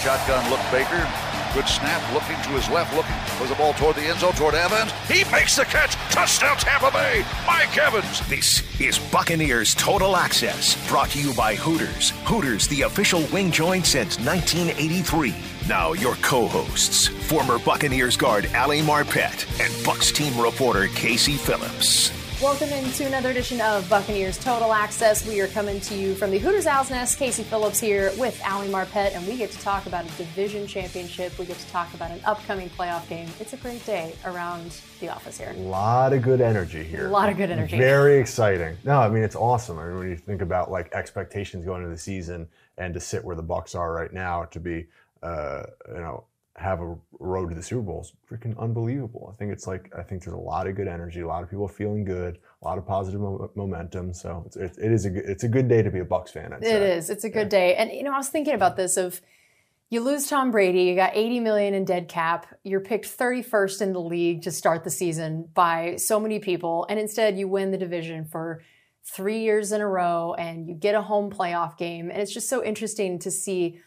Shotgun look Baker. Good snap, looking to his left, looking was the ball toward the end zone, toward Evans. He makes the catch. Touchdown, Tampa Bay. Mike Evans. This is Buccaneers Total Access, brought to you by Hooters. Hooters, the official wing joint since 1983. Now, your co hosts, former Buccaneers guard Ali Marpet and Bucs team reporter Casey Phillips. Welcome into another edition of Buccaneers Total Access. We are coming to you from the Hooters Owl's Nest. Casey Phillips here with Ali Marpet, and we get to talk about a division championship. We get to talk about an upcoming playoff game. It's a great day around the office here. A lot of good energy here. A lot of good energy. Very exciting. No, I mean it's awesome. I mean when you think about like expectations going into the season and to sit where the Bucs are right now to be, uh, you know, have a road to the Super Bowl is freaking unbelievable. I think it's like I think there's a lot of good energy, a lot of people feeling good, a lot of positive mo- momentum. So it's, it, it is a good, it's a good day to be a Bucs fan. I'd It say. is. It's a good day. And you know, I was thinking about this of you lose Tom Brady, you got 80 million in dead cap, you're picked 31st in the league to start the season by so many people, and instead you win the division for three years in a row and you get a home playoff game. And it's just so interesting to see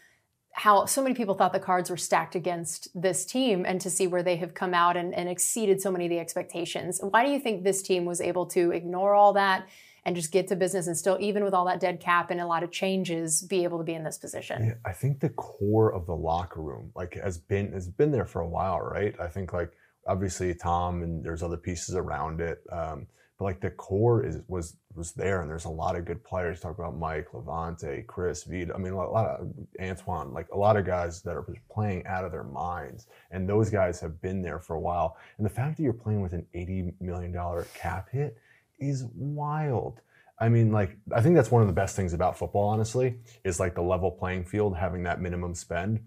how so many people thought the cards were stacked against this team and to see where they have come out and, and exceeded so many of the expectations. Why do you think this team was able to ignore all that and just get to business and still, even with all that dead cap and a lot of changes, be able to be in this position? Yeah, I think the core of the locker room like has been has been there for a while, right? I think like obviously Tom and there's other pieces around it, um, but like the core is was was there, and there's a lot of good players. Talk about Mike, Lavonte, Chris, Vita. I mean, a lot of Antoine, like a lot of guys that are playing out of their minds, and those guys have been there for a while. And the fact that you're playing with an 80 million dollar cap hit is wild. I mean, like, I think that's one of the best things about football, honestly, is like the level playing field, having that minimum spend,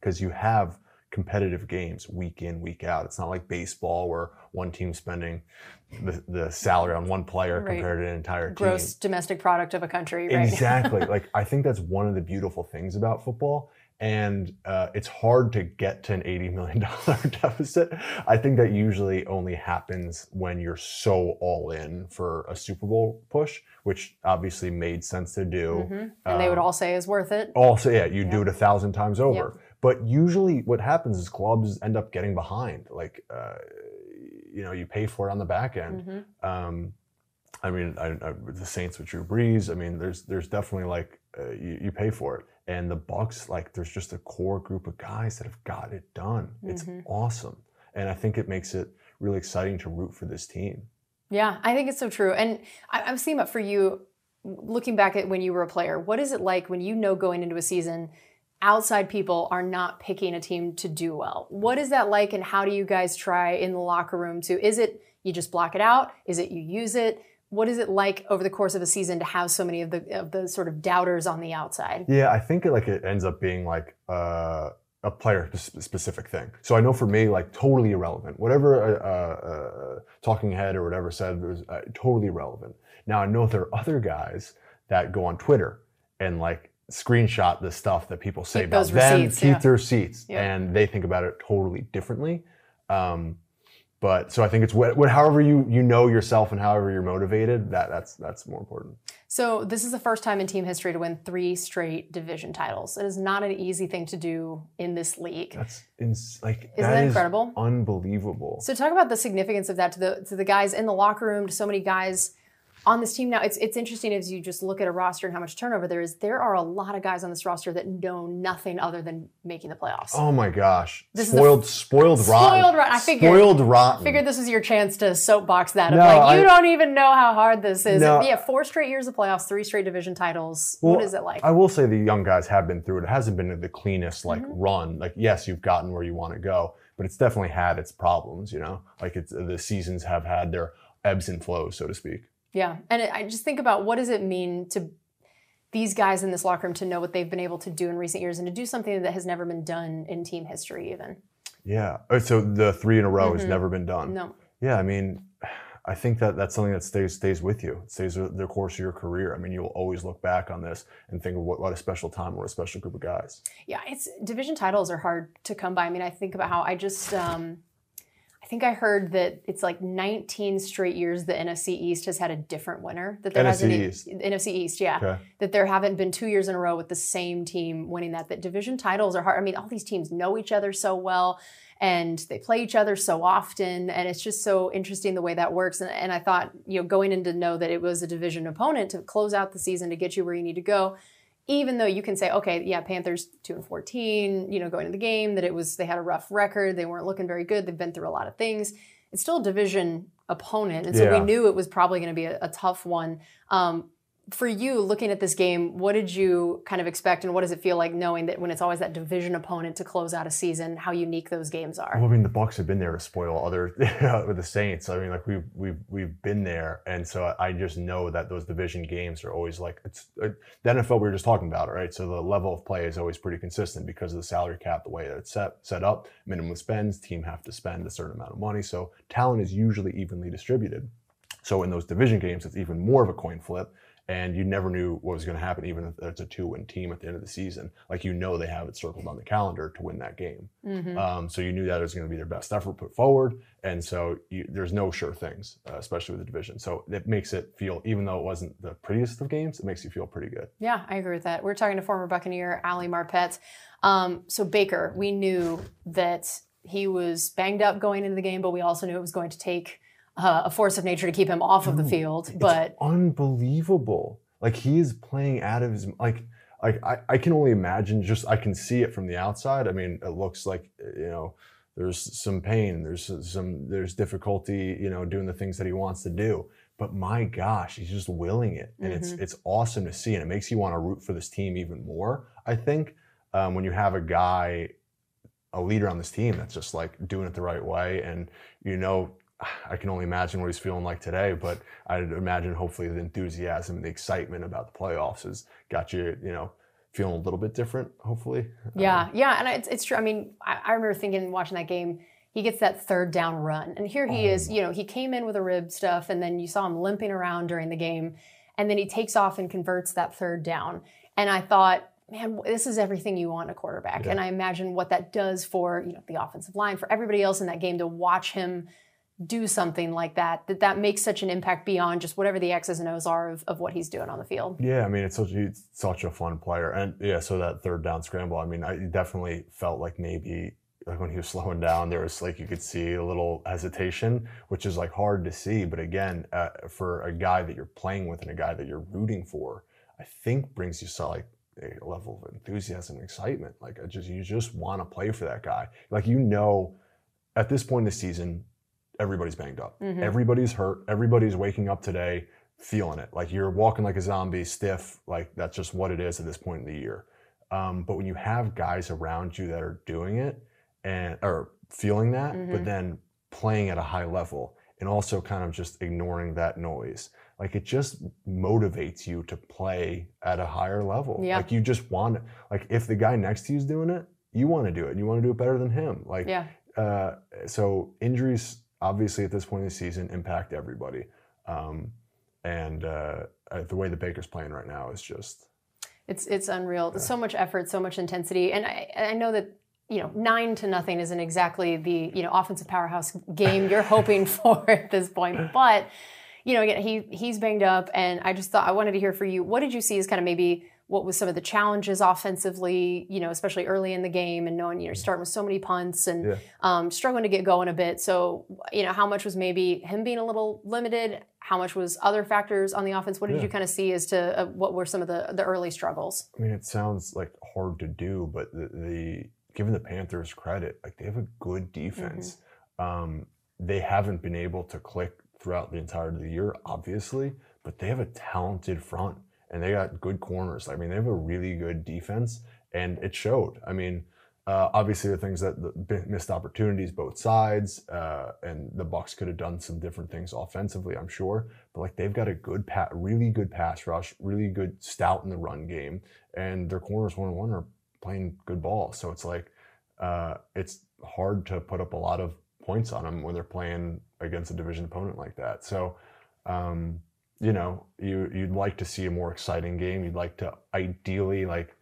because you have competitive games week in, week out. It's not like baseball where one team's spending the, the salary on one player Right. compared to an entire team. Gross domestic product of a country, right? Exactly. like I think that's one of the beautiful things about football. And uh, it's hard to get to an $80 million deficit. I think that usually only happens when you're so all in for a Super Bowl push, which obviously made sense to do. Mhm. And they would Um, all say is worth it. Also, yeah, you Yeah. do it a thousand times over. But usually, what happens is clubs end up getting behind. Like, uh, you know, you pay for it on the back end. Mhm. Um, I mean, I, I, the Saints with Drew Brees. I mean, there's there's definitely like uh, you, you pay for it, and the Bucs like there's just a core group of guys that have got it done. It's Mhm. awesome, and I think it makes it really exciting to root for this team. Yeah, I think it's so true. And I, I'm seeing that for you, looking back at when you were a player, what is it like when you know going into a season, outside people are not picking a team to do well? What is that like, and how do you guys try in the locker room to? Is it you just block it out? Is it you use it? What is it like over the course of a season to have so many of the of the sort of doubters on the outside? Yeah, I think it, like it ends up being like uh, a player specific thing. So I know for me, like totally irrelevant. Whatever a, a talking head or whatever said was uh, totally irrelevant. Now I know there are other guys that go on Twitter and like screenshot the stuff that people say Keep about those them, receipts, keep yeah. their receipts, Yeah. and they think about it totally differently. Um, but so I think it's what, what however you you know yourself and however you're motivated that that's that's more important. So this is the first time in team history to win three straight division titles. It is not an easy thing to do in this league. That's ins- like Isn't that incredible? unbelievable. So talk about the significance of that to the to the guys in the locker room, to so many guys on this team now. It's it's interesting as you just look at a roster and how much turnover there is. There are a lot of guys on this roster that know nothing other than making the playoffs. Oh my gosh. This is the spoiled, spoiled, rotten. Spoiled rotten. I figured- Spoiled rotten. Figured this was your chance to soapbox that. No, like, you I- don't even know how hard this is. No. yeah, four straight years of playoffs, three straight division titles. Well, what is it like? I will say the young guys have been through it. It hasn't been the cleanest like Mm-hmm. run. Like yes, you've gotten where you want to go, but it's definitely had its problems. You know, like it's the seasons have had their ebbs and flows, so to speak. Yeah, and I just think about what does it mean to these guys in this locker room to know what they've been able to do in recent years and to do something that has never been done in team history, even. Yeah. Oh, So the three in a row has Mhm. never been done. No, Yeah, I mean, I think that that's something that stays stays with you. It stays the course of your career. I mean, you'll always look back on this and think of what, what a special time, or a special group of guys. yeah, it's division titles are hard to come by. I mean, I think about how I just, um, think I heard that it's like 19 straight years the NFC East has had a different winner. That there NFC hasn't East. NFC East, yeah. Okay. That there haven't been two years in a row with the same team winning that. That division titles are hard. I mean, all these teams know each other so well and they play each other so often and it's just so interesting the way that works and, and i thought you know going in to know that it was a division opponent to close out the season to get you where you need to go even though you can say okay yeah panthers 2 and 14 you know going to the game that it was they had a rough record they weren't looking very good they've been through a lot of things it's still a division opponent and so Yeah. we knew it was probably going to be a, a tough one um, for you looking at this game what did you kind of expect and what does it feel like knowing that when it's always that division opponent to close out a season how unique those games are Well, I mean, the Bucs have been there to spoil other with the Saints. I mean, like we've we've we've been there, and so I just know that those division games are always like it's uh, the NFL. We were just talking about right? So the level of play is always pretty consistent because of the salary cap, the way that it's set set up. Minimum spends, team have to spend a certain amount of money, so talent is usually evenly distributed. So in those division games, it's even more of a coin flip. And you never knew what was going to happen, even if it's a two-win team at the end of the season. Like you know, they have it circled on the calendar to win that game. Mm-hmm. Um, so you knew that it was going to be their best effort put forward, and so you, there's no sure things, uh, especially with the division. So it makes it feel, even though it wasn't the prettiest of games, it makes you feel pretty good. Yeah, I agree with that. We're talking to former Buccaneer Ali Marpet. Um, so Baker, we knew that he was banged up going into the game, but we also knew it was going to take uh, a force of nature to keep him off of the field. But Unbelievable! Like he is playing out of his like. Like I, I can only imagine. Just I can see it from the outside. I mean, it looks like you know there's some pain. There's some there's difficulty. You know, doing the things that he wants to do. But my gosh, he's just willing it, and it's it's awesome to see, and it makes you want to root for this team even more. I think um, when you have a guy, a leader on this team that's just like doing it the right way, and you know, I can only imagine what he's feeling like today. But I'd imagine hopefully the enthusiasm and the excitement about the playoffs has got you, you know, feeling a little bit different. Hopefully, yeah, um, yeah, and it's, it's true. I mean, I, I remember thinking watching that game. He gets that third down run, and here he is. Oh. You know, he came in with a rib stuff, and then you saw him limping around during the game, and then he takes off and converts that third down. And I thought, man, this is everything you want a quarterback. And I imagine what that does for you know the offensive line, for everybody else in that game to watch him do something like that. That that makes such an impact beyond just whatever the X's and O's are of, of what he's doing on the field. Yeah, I mean it's such he's such a fun player, and yeah, so that third down scramble. I mean, I definitely felt like maybe like when he was slowing down, there was like you could see a little hesitation, which is like hard to see. But again, uh, for a guy that you're playing with and a guy that you're rooting for, I think brings you so like a level of enthusiasm and excitement. Like I just you just want to play for that guy. Like you know, at this point in the season, everybody's banged up. Everybody's hurt. Everybody's waking up today feeling it. Like you're walking like a zombie, stiff. Like that's just what it is at this point in the year. Um, but when you have guys around you that are doing it and or feeling that, but then playing at a high level and also kind of just ignoring that noise, like it just motivates you to play at a higher level. Yeah. Like you just want like if the guy next to you is doing it, you want to do it and you want to do it better than him. Like Yeah. uh, so injuries obviously at this point in the season impact everybody. Um, and uh, uh, the way the Baker's playing right now is just It's it's unreal. So much effort, so much intensity, and I, I know that you know nine to nothing isn't exactly the you know offensive powerhouse game you're hoping for at this point, but you know again he he's banged up, and I just thought I wanted to hear for you. What did you see as kind of maybe what was some of the challenges offensively, you know, especially early in the game, and knowing you're starting with so many punts and Yeah. um, struggling to get going a bit. So you know how much was maybe him being a little limited. How much was other factors on the offense? What did Yeah. you kind of see as to uh, what were some of the, the early struggles? I mean, it sounds like hard to do, but the, the given the Panthers credit, like they have a good defense. Um, they haven't been able to click throughout the entirety of the year, obviously, but they have a talented front and they got good corners. I mean, they have a really good defense, and it showed. I mean, uh, obviously, the things that the missed opportunities both sides, uh, and the Bucs could have done some different things offensively, I'm sure. But like they've got a good, pa- really good pass rush, really good stout in the run game, and their corners one on one are playing good ball. So it's like uh, it's hard to put up a lot of points on them when they're playing against a division opponent like that. So. Um, you know, you you'd like to see a more exciting game. You'd like to ideally like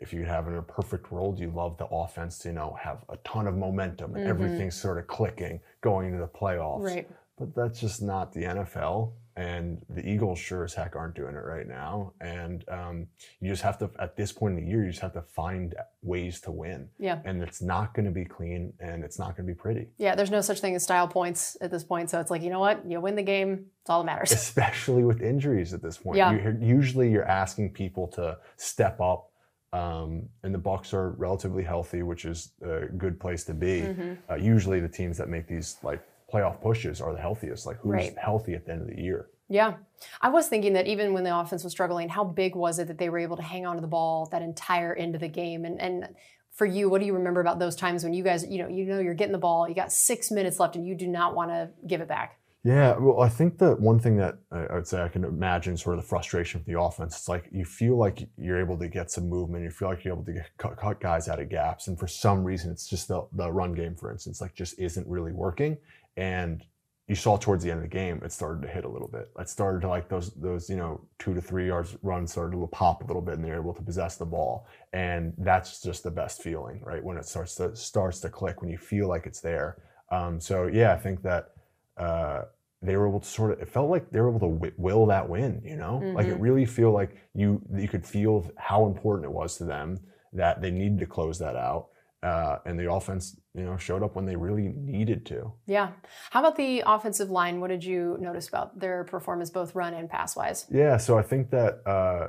if you have in a perfect world, you love the offense to you know have a ton of momentum and Mhm. everything's sort of clicking going into the playoffs. Right. But that's just not the NFL. And the Eagles sure as heck aren't doing it right now. And um, you just have to, at this point in the year, you just have to find ways to win. Yeah. And it's not going to be clean and it's not going to be pretty, Yeah, there's no such thing as style points at this point. So it's like, you know what? You win the game. It's all that matters. especially with injuries at this point. Yeah. You, usually you're asking people to step up. Um, and the Bucs are relatively healthy, which is a good place to be. Mhm. Uh, usually the teams that make these like playoff pushes are the healthiest. Like who's Right. healthy at the end of the year? Yeah. I was thinking that even when the offense was struggling, how big was it that they were able to hang on to the ball that entire end of the game? And and for you, what do you remember about those times when you guys, you know, you know you're getting the ball, you got six minutes left and you do not want to give it back? Yeah, well, I think that one thing that I I would say I can imagine sort of the frustration of the offense. It's like you feel like you're able to get some movement. You feel like you're able to get, cut, cut guys out of gaps, and for some reason, it's just the the run game, for instance, like just isn't really working. And you saw towards the end of the game, it started to hit a little bit. It started to like those those you know two to three yards runs started to pop a little bit, and they're able to possess the ball. And that's just the best feeling, right? When it starts to starts to click, when you feel like it's there. Um, so yeah, I think that. Uh, they were able to sort of it felt like they were able to will that win you know like it Mhm. really feel like you you could feel how important it was to them that they needed to close that out uh, and the offense you know showed up when they really needed to Yeah. How about the offensive line? What did you notice about their performance, both run and pass wise? yeah so i think that uh,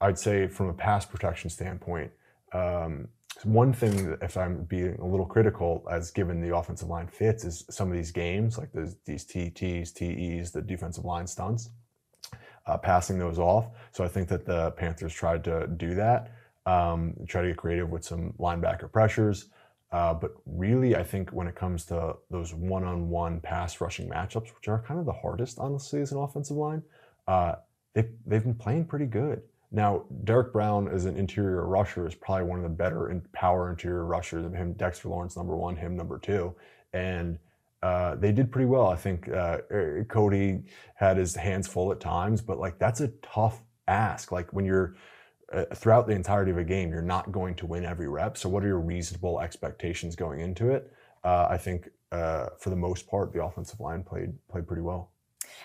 i'd say from a pass protection standpoint um, one thing that if i'm being a little critical as given the offensive line fits is some of these games like those, these tts tes the defensive line stunts uh, passing those off. So I think that the Panthers tried to do that, um, try to get creative with some linebacker pressures. Uh, but really, I think when it comes to those one-on-one pass rushing matchups, which are kind of the hardest, honestly, as an offensive line, uh, they they've been playing pretty good. Now, Derrick Brown as an interior rusher is probably one of the better in power interior rushers. of Him, Dexter Lawrence, number one, him number two, and uh, they did pretty well. I think uh, er, Cody had his hands full at times, but like that's a tough ask. Like when you're uh, throughout the entirety of a game, you're not going to win every rep. So what are your reasonable expectations going into it? Uh, I think uh, for the most part, the offensive line played played pretty well.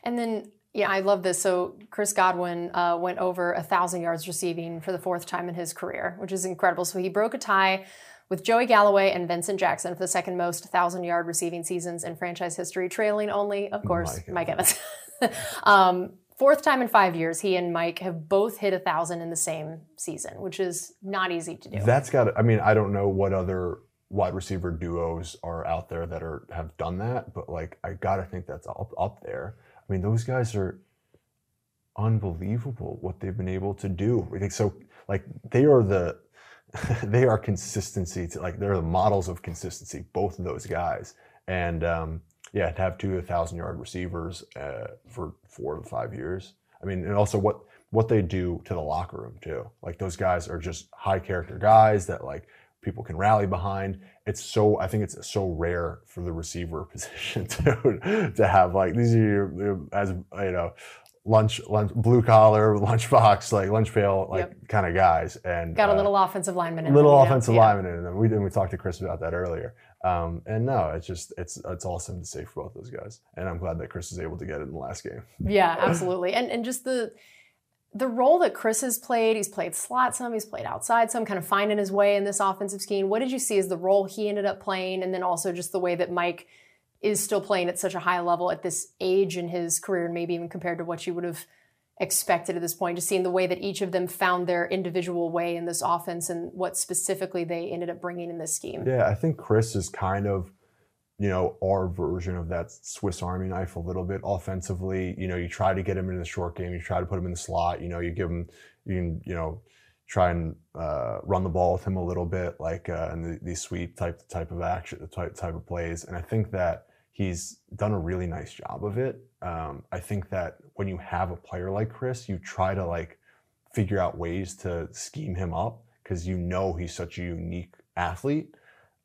And then, yeah, I love this. So Chris Godwin uh, went over a thousand yards receiving for the fourth time in his career, which is incredible. So he broke a tie with Joey Galloway and Vincent Jackson for the second most thousand yard receiving seasons in franchise history, trailing only, of course, Mike Mike Evans. um, fourth time in five years, he and Mike have both hit a thousand in the same season, which is not easy to do. That's got. I mean, I don't know what other wide receiver duos are out there that are have done that, but like I gotta think that's up up there. I mean, those guys are unbelievable what they've been able to do. So like they are the they are consistency to like they're the models of consistency. Both of those guys, and um, yeah, to have two thousand yard receivers uh, for four to five years. I mean, and also what what they do to the locker room too. Like those guys are just high character guys that like people can rally behind. It's so I think it's so rare for the receiver position to to have like these are your, as you know lunch lunch blue collar lunchbox like lunch pail like Yep. kind of guys and Got a uh, little offensive lineman in little them, offensive Yeah. lineman in them. We and we talked to Chris about that earlier. Um, and no, it's just it's it's awesome to see for both those guys. And I'm glad that Chris was able to get it in the last game. Yeah, absolutely. And and just the the role that Chris has played, he's played slot some, he's played outside some, kind of finding his way in this offensive scheme. What did you see as the role he ended up playing? And then also just the way that Mike is still playing at such a high level at this age in his career, and maybe even compared to what you would have expected at this point, just seeing the way that each of them found their individual way in this offense and what specifically they ended up bringing in this scheme. Yeah, I think Chris is kind of, you know, our version of that Swiss Army knife a little bit offensively. You know, you try to get him in the short game, you try to put him in the slot. You know, you give him, you can, you know, try and uh, run the ball with him a little bit, like uh, in the, these sweep type type of action, type type of plays. And I think that he's done a really nice job of it. Um, I think that when you have a player like Chris, you try to like figure out ways to scheme him up because you know he's such a unique athlete.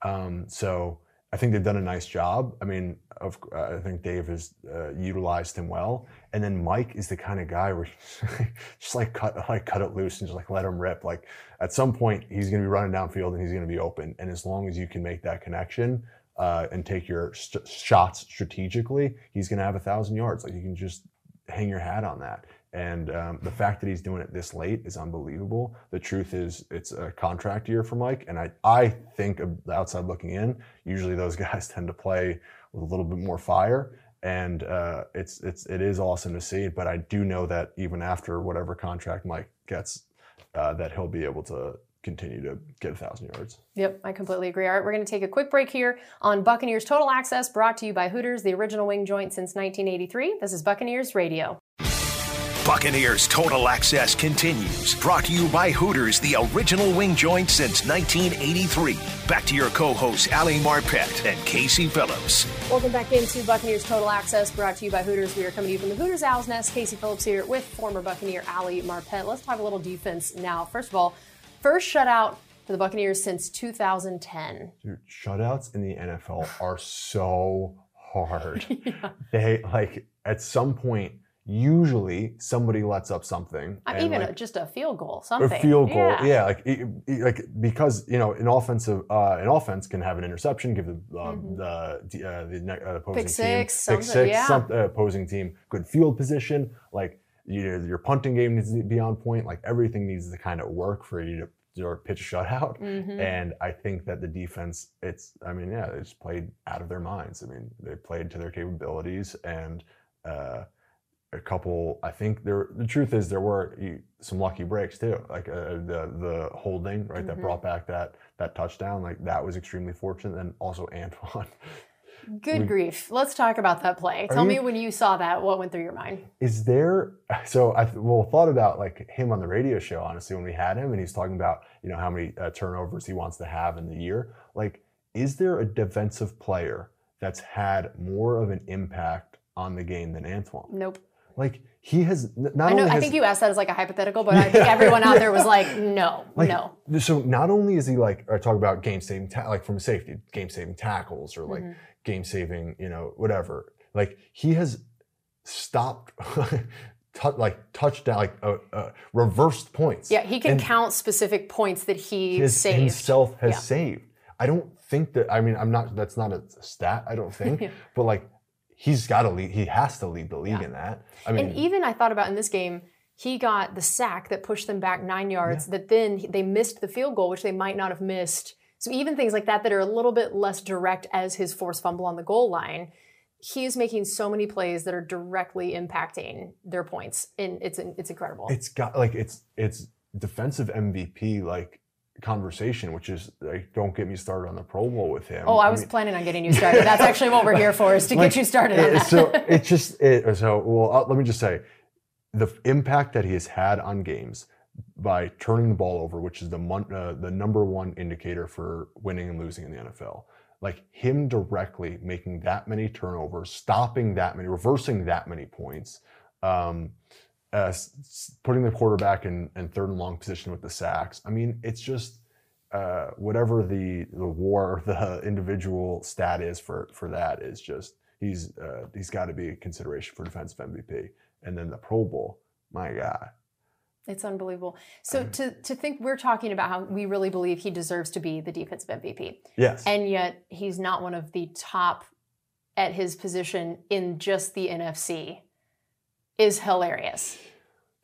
Um, so I think they've done a nice job. I mean, of, uh, I think Dave has uh, utilized him well, and then Mike is the kind of guy where just like cut like cut it loose and just like let him rip. Like at some point, he's going to be running downfield and he's going to be open, and as long as you can make that connection uh, and take your st- shots strategically, he's going to have a thousand yards. Like you can just hang your hat on that. And um, the fact that he's doing it this late is unbelievable. The truth is, it's a contract year for Mike, and I I think the outside looking in, usually those guys tend to play with a little bit more fire, and uh, it's it's it is awesome to see. But I do know that even after whatever contract Mike gets, uh, that he'll be able to continue to get a thousand yards. Yep, I completely agree. All right, we're going to take a quick break here on Buccaneers Total Access, brought to you by Hooters, the original wing joint since 1983. This is Buccaneers Radio. Buccaneers Total Access continues. Brought to you by Hooters, the original wing joint since 1983. Back to your co hosts, Ali Marpet and Casey Phillips. Welcome back into Buccaneers Total Access, brought to you by Hooters. We are coming to you from the Hooters Owl's Nest. Casey Phillips here with former Buccaneer Ali Marpet. Let's talk a little defense now. First of all, first shutout for the Buccaneers since 2010. Dude, shutouts in the NFL are so hard. yeah. They, like, at some point, usually somebody lets up something. even like, a, just a field goal, something. A field goal, yeah. yeah like, like because you know, an offensive, uh, an offense can have an interception, give the uh, mm-hmm. the uh, the uh, opposing pick team six, pick six, yeah. some, uh, opposing team good field position. Like you know, your punting game needs to be on point. Like everything needs to kind of work for you to or pitch a shutout. Mm-hmm. And I think that the defense, it's, I mean, yeah, they just played out of their minds. I mean, they played to their capabilities and, uh, a couple. I think there. The truth is there were some lucky breaks too, like uh, the the holding right mm-hmm. that brought back that that touchdown. Like that was extremely fortunate, and also Antoine. Good we, grief! Let's talk about that play. Tell you, me when you saw that, what went through your mind? Is there? So I well thought about like him on the radio show. Honestly, when we had him, and he's talking about you know how many uh, turnovers he wants to have in the year. Like, is there a defensive player that's had more of an impact on the game than Antoine? Nope. Like he has not I know. only I think you asked that as like a hypothetical, but I think everyone out there was like, no, like, no. So not only is he like, or talk about game saving, ta- like from safety, game saving tackles, or like mm-hmm. Game saving, you know, whatever. Like he has stopped. T- like touchdown, like uh, uh, reversed points. Yeah, he can and count specific points that he his, saved. Himself has yeah. saved. I don't think that. I mean, I'm not. That's not a stat. I don't think. yeah. But like he's got to lead. He has to lead the league yeah. in that. I mean, and even I thought about in this game, he got the sack that pushed them back nine yards. That then they missed the field goal, which they might not have missed. So even things like that that are a little bit less direct as his forced fumble on the goal line, he is making so many plays that are directly impacting their points, and it's it's incredible. It's got like it's it's defensive MVP like conversation, which is like, don't get me started on the Pro Bowl with him. Oh, I, I was mean, planning on getting you started. That's actually what we're here for, is to like, get you started. It, so it's just it, so. Well, uh, let me just say, the impact that he has had on games by turning the ball over, which is the uh, the number one indicator for winning and losing in the NFL. Like him directly making that many turnovers, stopping that many, reversing that many points. Um, uh, putting the quarterback in, in, third and long position with the sacks. I mean, it's just uh, whatever the the war, the individual stat is for for that is just he's uh, he's got to be a consideration for defensive MVP. And then the Pro Bowl, my God. It's unbelievable. So to to think we're talking about how we really believe he deserves to be the defensive MVP. Yes. And yet he's not one of the top at his position in just the NFC is hilarious.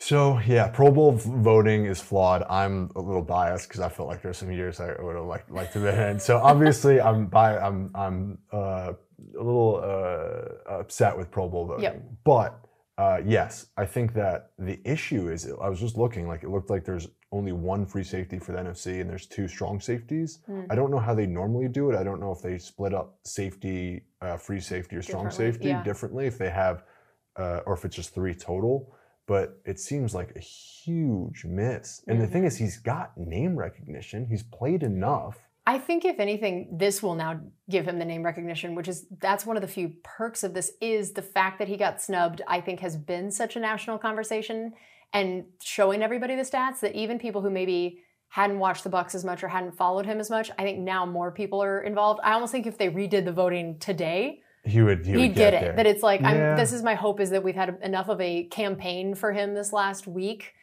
So yeah, Pro Bowl voting is flawed. I'm a little biased because I felt like there's some years I would have liked liked to be in. So obviously, I'm bi- I'm I'm uh, a little uh, upset with Pro Bowl voting. Yep. But uh, yes, I think that the issue is I was just looking like it looked like there's only one free safety for the NFC and there's two strong safeties. Mm. I don't know how they normally do it. I don't know if they split up safety, uh, free safety, or strong safety yeah. differently. If they have uh, or if it's just three total. But it seems like a huge miss. And mm-hmm. the thing is, he's got name recognition. He's played enough. I think if anything, this will now give him the name recognition, which is that's one of the few perks of this is the fact that he got snubbed. I think has been such a national conversation and showing everybody the stats that even people who maybe hadn't watched the Bucs as much or hadn't followed him as much. I think now more people are involved. I almost think if they redid the voting today, he would he would would get, get it. there. That it's like Yeah. I'm, this is my hope is that we've had enough of a campaign for him this last week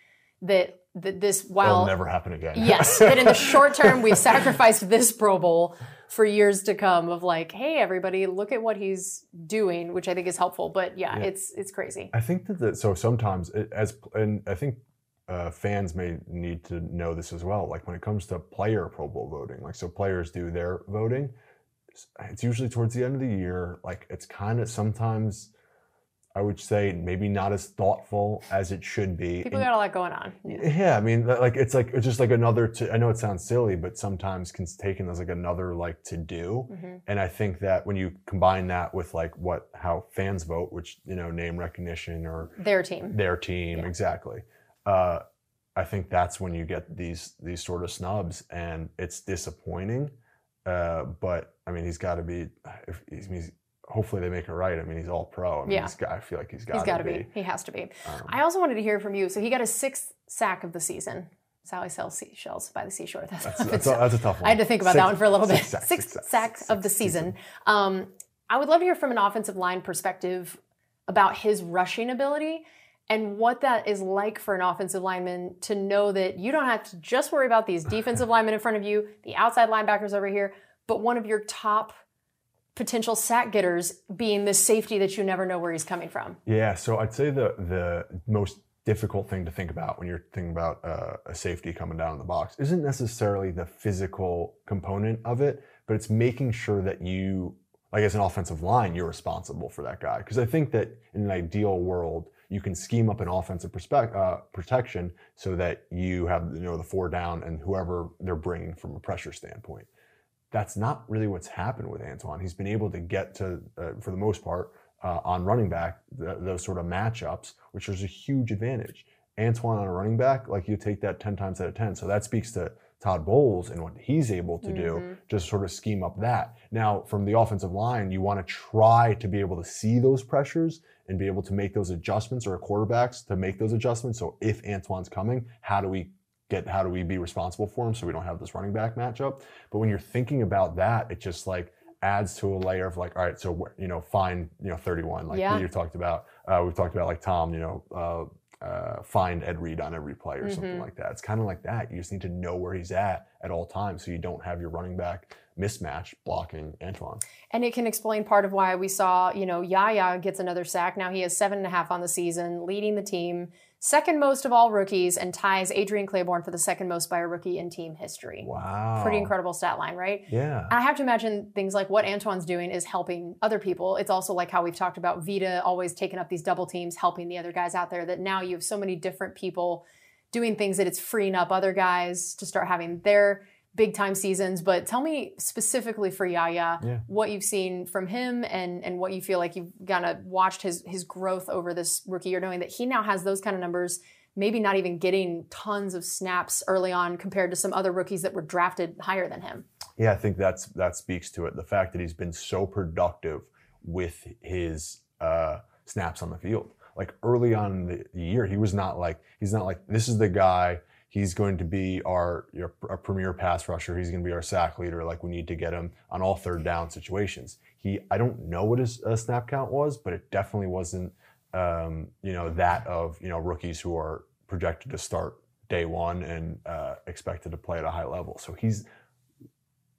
that that this It'll never happen again. yes that in the short term we've sacrificed this Pro Bowl for years to come of like hey everybody look at what he's doing which I think is helpful but yeah, Yeah. it's it's crazy I think that the, so. Sometimes it, as and I think uh, fans may need to know this as well. Like when it comes to player Pro Bowl voting, like so players do their voting. It's usually towards the end of the year. Like it's kind of sometimes. I would say maybe not as thoughtful as it should be. people And- got a lot going on yeah. Yeah, I mean, like it's like it's just like another. To, I know it sounds silly, but sometimes can taken as like another like to do. Mhm. And I think that when you combine that with like what how fans vote, which you know name recognition or their team their team Yeah. exactly, uh, I think that's when you get these these sort of snubs, and it's disappointing. Uh, but I mean, he's got to be. If he's, he's hopefully they make it right. I mean, he's all pro. I mean, Yeah. he's got, I feel like he's got he's got to be. be he has to be Um, I also wanted to hear from you so he got his sixth sack of the season Sally sells seashells by the seashore that's, that's, that's, a, that's a tough one. I had to think about Six- that one for a little bit. six sacks, Sixth six sack of the six season. Um, I would love to hear from an offensive line perspective about his rushing ability and what that is like for an offensive lineman to know that you don't have to just worry about these defensive linemen in front of you, the outside linebackers over here, but one of your top potential sack getters being this safety that you never know where he's coming from. Yeah, so I'd say the the most difficult thing to think about when you're thinking about uh, a safety coming down in the box isn't necessarily the physical component of it, but it's making sure that you, like as an offensive line, you're responsible for that guy. Because I think that in an ideal world, you can scheme up an offensive uh, protection so that you have you know the four down and whoever they're bringing from a pressure standpoint. That's not really what's happened with Antoine. He's been able to get to, uh, for the most part, uh, on running back, th- those sort of matchups, which is a huge advantage. Antoine on a running back, like you take that 10 times out of 10. So that speaks to Todd Bowles and what he's able to do, just sort of scheme up that. Now, from the offensive line, you want to try to be able to see those pressures and be able to make those adjustments or quarterbacks to make those adjustments. So if Antoine's coming, how do we get how do we be responsible for him so we don't have this running back matchup? But when you're thinking about that, it just like adds to a layer of like, all right, so you know, find you know 31, like Yeah. you talked about. Uh, we've talked about like Tom, you know, uh, uh, find Ed Reed on every play or something like that. It's kind of like that. You just need to know where he's at at all times, so you don't have your running back mismatch blocking Antoine. And it can explain part of why we saw, you know, Yaya gets another sack. Now he has seven and a half on the season, leading the team, second most of all rookies, and ties Adrian Clayborn for the second most by a rookie in team history. Wow, Pretty incredible stat line, right? Yeah, I have to imagine things like what Antoine's doing is helping other people. It's also like how we've talked about Vita always taking up these double teams, helping the other guys out there, that now you have so many different people doing things that it's freeing up other guys to start having their big time seasons. But tell me specifically for Yaya Yeah. what you've seen from him and and what you feel like you've kind of watched his his growth over this rookie year, knowing that he now has those kind of numbers. Maybe not even getting tons of snaps early on compared to some other rookies that were drafted higher than him. Yeah, I think that's that speaks to it. The fact that he's been so productive with his uh, snaps on the field. Like early on in the year, he was not like he's not like this is the guy. He's going to be our, our premier pass rusher. He's going to be our sack leader. Like we need to get him on all third down situations. He I don't know what his uh, snap count was, but it definitely wasn't um, you know that of you know rookies who are projected to start day one and uh, expected to play at a high level. So he's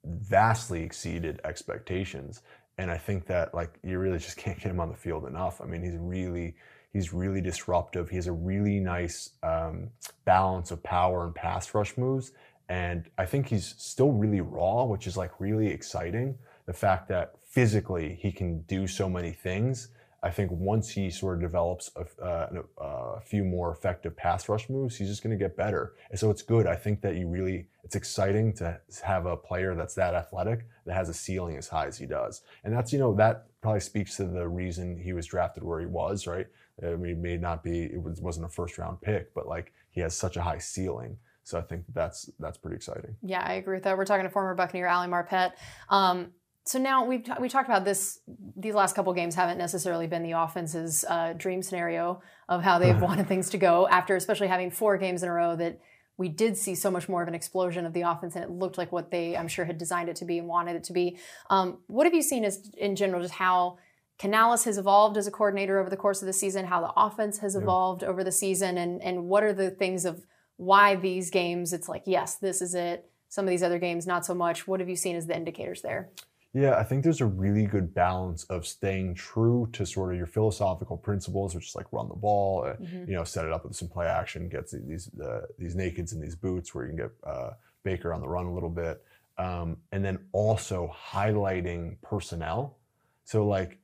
vastly exceeded expectations. And I think that like you really just can't get him on the field enough. I mean, he's really he's really disruptive. He has a really nice um, balance of power and pass rush moves. And I think he's still really raw, which is like really exciting. The fact that physically he can do so many things. I think once he sort of develops a, uh, a few more effective pass rush moves, he's just going to get better. And so it's good. I think that you really, it's exciting to have a player that's that athletic that has a ceiling as high as he does. And that's, you know, that probably speaks to the reason he was drafted where he was, right? I mean, it may not be, it was, wasn't a first round pick, but like he has such a high ceiling. So I think that's that's pretty exciting. Yeah, I agree with that. We're talking to former Buccaneer Ali Marpet. Um, so now we've t- we talked about this. These last couple games haven't necessarily been the offense's uh, dream scenario of how they've wanted things to go after, especially having four games in a row that we did see so much more of an explosion of the offense, and it looked like what they, I'm sure, had designed it to be and wanted it to be. Um, what have you seen as in general, just how Canales has evolved as a coordinator over the course of the season, how the offense has evolved over the season, and and what are the things of why these games? It's like yes, this is it. Some of these other games, not so much. What have you seen as the indicators there? Yeah, I think there's a really good balance of staying true to sort of your philosophical principles, which is like run the ball, uh, Mm-hmm. you know, set it up with some play action, get these uh, these nakeds and these boots where you can get uh, Baker on the run a little bit, um, and then also highlighting personnel. So like,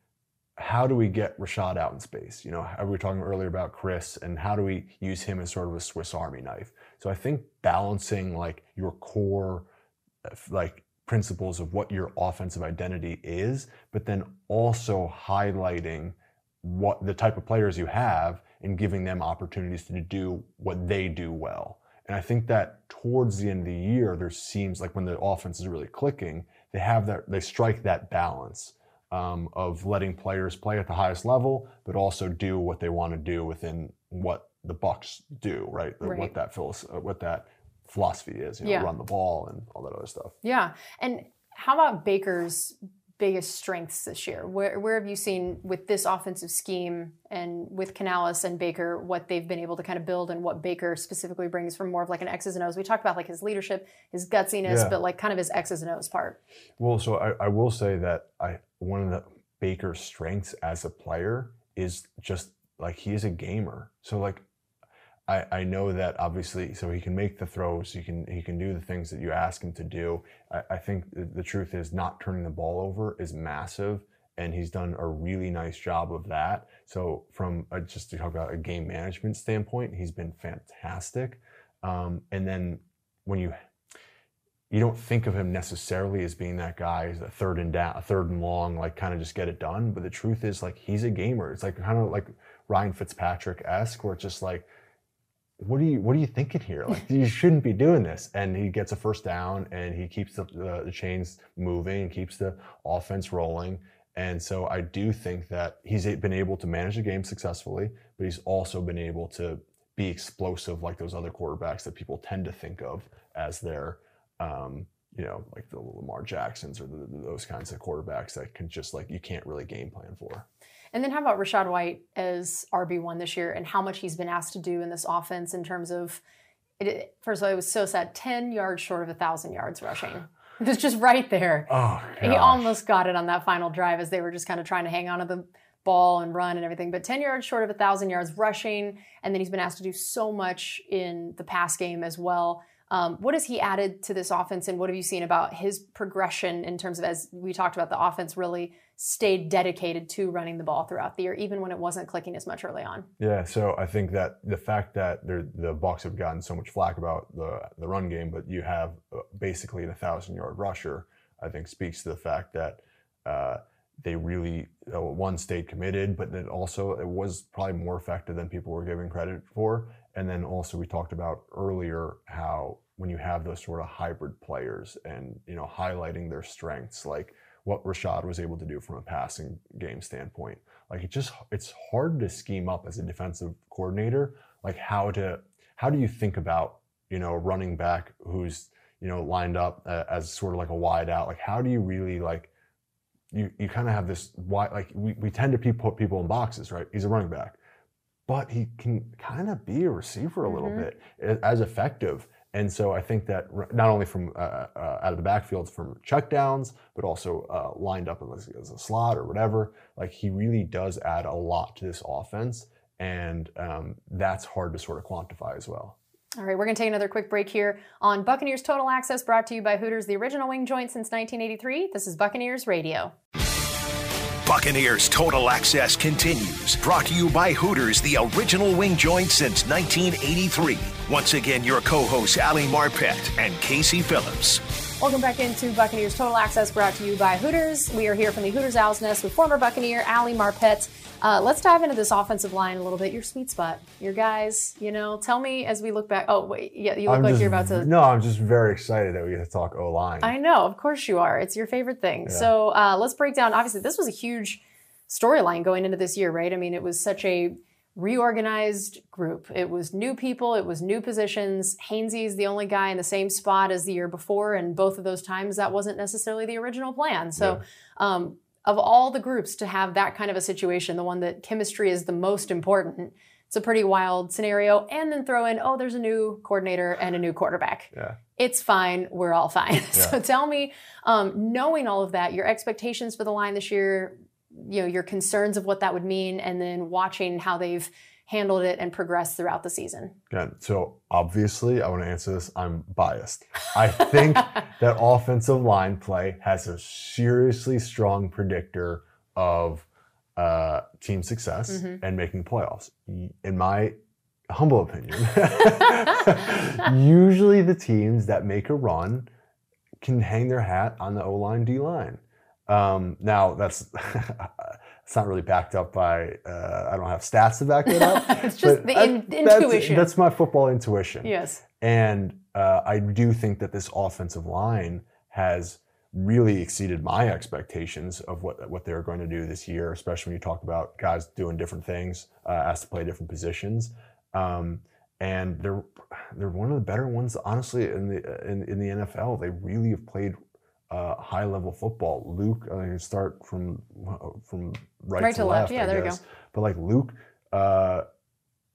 how do we get Rachaad out in space? You know, we were talking earlier about Chris, and how do we use him as sort of a Swiss Army knife? So I think balancing like your core, uh, like principles of what your offensive identity is, but then also highlighting what the type of players you have and giving them opportunities to do what they do well. And I think that towards the end of the year, there seems like when the offense is really clicking, they have that they strike that balance um, of letting players play at the highest level, but also do what they want to do within what the Bucs do, right? Right. What that feels, what that philosophy is, you know, Yeah. run the ball and all that other stuff. Yeah. And how about Baker's biggest strengths this year? Where, where have you seen with this offensive scheme and with Canales and Baker what they've been able to kind of build and what Baker specifically brings from more of like an X's and O's? We talked about like his leadership, his gutsiness, Yeah. but like kind of his X's and O's part. Well, so I, I will say that I one of the Baker's strengths as a player is just like he is a gamer. So like I, I know that obviously so he can make the throws, he can he can do the things that you ask him to do. I, I think the, the truth is not turning the ball over is massive and he's done a really nice job of that. So from a, just to talk about a game management standpoint, he's been fantastic. Um, and then when you you don't think of him necessarily as being that guy as a third and down, a third and long, like kind of just get it done. But the truth is, like he's a gamer. It's like kind of like Ryan Fitzpatrick esque, where it's just like, what are you, what are you thinking here? Like you shouldn't be doing this. And he gets a first down, and he keeps the, the, the chains moving, and keeps the offense rolling. And so I do think that he's been able to manage the game successfully, but he's also been able to be explosive like those other quarterbacks that people tend to think of as their um, you know, like the Lamar Jacksons or the, those kinds of quarterbacks that can just like you can't really game plan for. And then how about Rachaad White as RB1 this year and how much he's been asked to do in this offense in terms of, it, first of all, it was so sad 10 yards short of a 1,000 yards rushing. It was just right there. Oh, He almost got it on that final drive as they were just kind of trying to hang on to the ball and run and everything. But 10 yards short of a 1,000 yards rushing. And then he's been asked to do so much in the pass game as well. Um, what has he added to this offense, and what have you seen about his progression in terms of, as we talked about, the offense really stayed dedicated to running the ball throughout the year, even when it wasn't clicking as much early on? Yeah, so I think that the fact that the Bucs have gotten so much flack about the the run game, but you have uh, basically a thousand yard rusher, I think speaks to the fact that uh, they really uh, one stayed committed, but then also it was probably more effective than people were giving credit for. And then also we talked about earlier how when you have those sort of hybrid players and you know highlighting their strengths, like what Rachaad was able to do from a passing game standpoint like it just it's hard to scheme up as a defensive coordinator like how to how do you think about you know running back who's you know lined up uh, as sort of like a wide out? Like how do you really like you you kind of have this wide like we, we tend to put people in boxes right? He's a running back but he can kind of be a receiver a little Mhm. bit as effective and so I think that not only from uh, uh, out of the backfield from checkdowns, but also uh, lined up as, as a slot or whatever, like he really does add a lot to this offense, and um, that's hard to sort of quantify as well. All right, we're going to take another quick break here on Buccaneers Total Access, brought to you by Hooters, the original wing joint since 1983. This is Buccaneers Radio. Buccaneers Total Access continues. Brought to you by Hooters, the original wing joint since 1983. Once again, your co hosts, Ali Marpet and Casey Phillips. Welcome back into Buccaneers Total Access, brought to you by Hooters. We are here from the Hooters Owl's Nest with former Buccaneer Ali Marpet. Uh, let's dive into this offensive line a little bit. Your sweet spot, your guys. You know, tell me as we look back. Oh wait, yeah, you look I'm like just, you're about to. No, I'm just very excited that we get to talk O line. I know, of course you are. It's your favorite thing. Yeah. So uh, let's break down. Obviously, this was a huge storyline going into this year, right? I mean, it was such a reorganized group. It was new people, it was new positions. Hainsey's the only guy in the same spot as the year before, and both of those times that wasn't necessarily the original plan. So, yeah. um, of all the groups to have that kind of a situation, the one that chemistry is the most important, it's a pretty wild scenario. And then throw in, oh, there's a new coordinator and a new quarterback. Yeah. It's fine. We're all fine. Yeah. so tell me, um, knowing all of that, your expectations for the line this year, you know your concerns of what that would mean and then watching how they've handled it and progressed throughout the season. Good. so obviously i want to answer this. I'm biased. I think that offensive line play has a seriously strong predictor of uh, team success mm-hmm. and making playoffs. In my humble opinion usually the teams that make a run can hang their hat on the o-line d-line um, now that's it's not really backed up by uh, I don't have stats to back it up. it's just the in, intuition. That's, that's, my football intuition. Yes. And uh, I do think that this offensive line has really exceeded my expectations of what what they're going to do this year, especially when you talk about guys doing different things, uh, asked to play different positions. Um, and they're they're one of the better ones, honestly, in the in, in the NFL. They really have played uh, high level football. Luke, I can start from from right, right to, to, left. left yeah, I there guess. you go. But like Luke, uh,